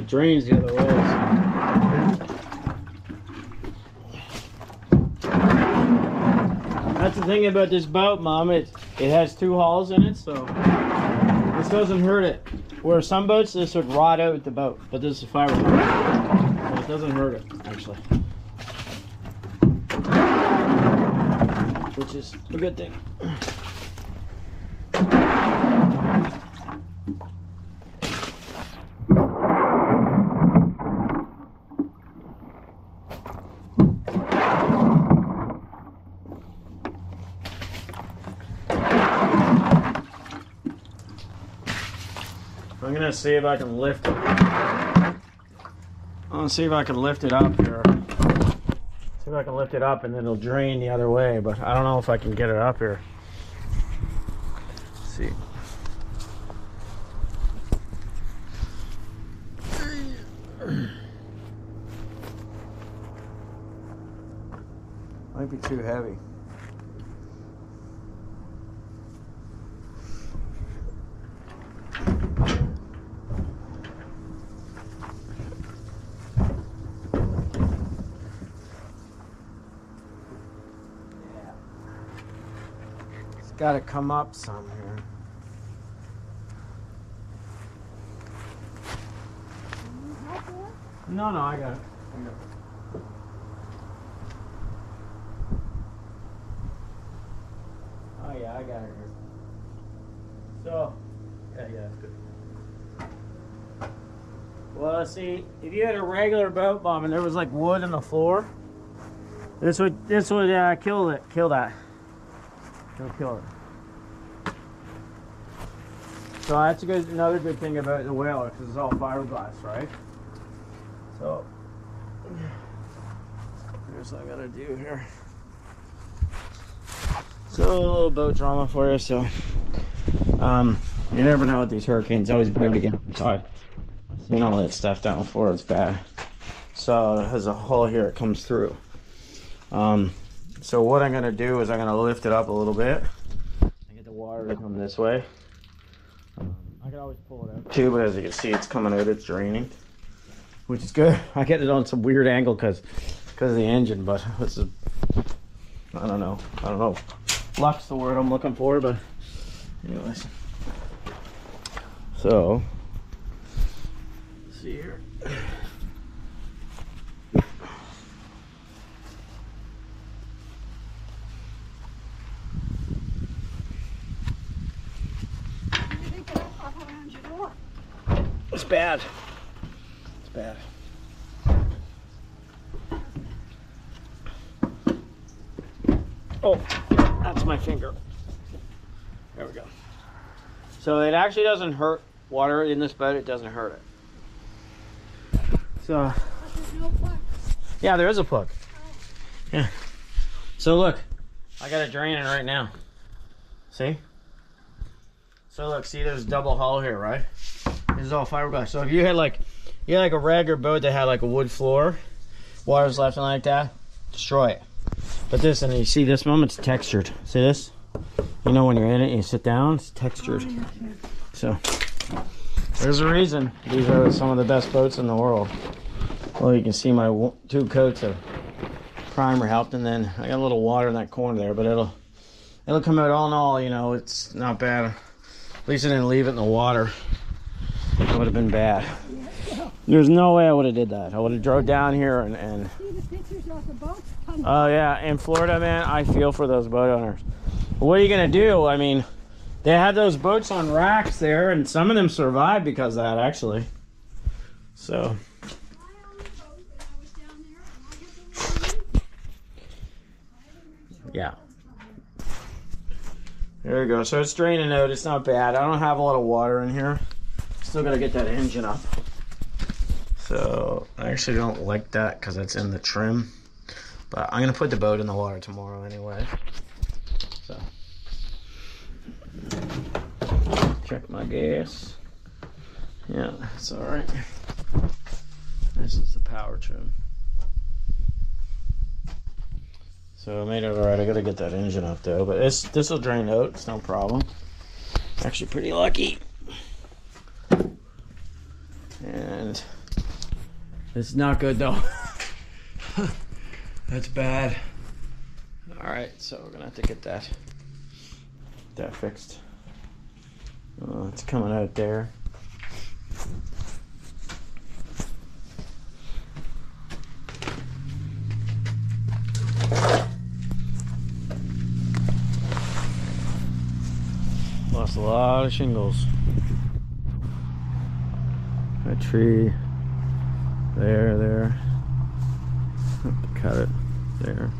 It drains the other way. That's the thing about this boat, Mom. It it has two hulls in it, so this doesn't hurt it. Where some boats, this would rot out the boat, but this is fiberglass, so it doesn't hurt it actually, which is a good thing. I'm gonna see if I can lift it. Gonna see if I can lift it up here. See if I can lift it up and then it'll drain the other way, but I don't know if I can get it up here. Let's see. Might be too heavy. Got to come up some here. No, no, I got it. Oh yeah, I got it here. So, yeah, yeah, good. Well, see, if you had a regular boat bomb and there was like wood in the floor, this would this would uh, kill it, kill that. It'll kill it. So that's a good, another good thing about the whaler because it's all fiberglass, right? So here's what I gotta do here. So a little boat drama for you. So um, you never know with these hurricanes. Always better to get outside. Seen all that stuff down before. It's bad. So there's a hole here. It comes through. Um, so what I'm gonna do is I'm gonna lift it up a little bit and get the water to come this way. Um, I can always pull it out too, but as you can see, it's coming out. It's draining, which is good. I get it on some weird angle because because of the engine, but it's a I don't know. I don't know. Luck's the word I'm looking for, but anyways. So let's see here. It's bad. It's bad. Oh, that's my finger. There we go. So it actually doesn't hurt water in this boat. It doesn't hurt it. So yeah, there is a plug. Oh. Yeah. So look, I got it draining right now. See? So look, see there's double hull here, right? This is all fiberglass. So if you had like you had like a regular boat that had like a wood floor, water's left and like that, destroy it. But this and you see this one, it's textured. See this? You know when you're in it, you sit down, it's textured. So there's a reason these are some of the best boats in the world. Well, you can see my two coats of primer helped, and then I got a little water in that corner there, but it'll it'll come out all in all. You know, it's not bad. At least I didn't leave it in the water. It would have been bad. There's no way I would have did that. I would have drove down here and, and See the pictures of the boats? Oh yeah, in Florida, man, I feel for those boat owners. What are you gonna do? I mean, they had those boats on racks there, and some of them survived because of that, actually. So, yeah. There you go. So it's draining out. It's not bad. I don't have a lot of water in here. Still gotta get that engine up. So I actually don't like that because it's in the trim. But I'm gonna put the boat in the water tomorrow anyway. So check my gas. Yeah, it's alright. This is the power trim. So I made it alright. I gotta get that engine up though. But this this will drain out, it's no problem. Actually pretty lucky. And It's not good though. That's bad. All right, so we're gonna have to get that that fixed. Oh, it's coming out there. Lost a lot of shingles. A tree there, there. Cut it there.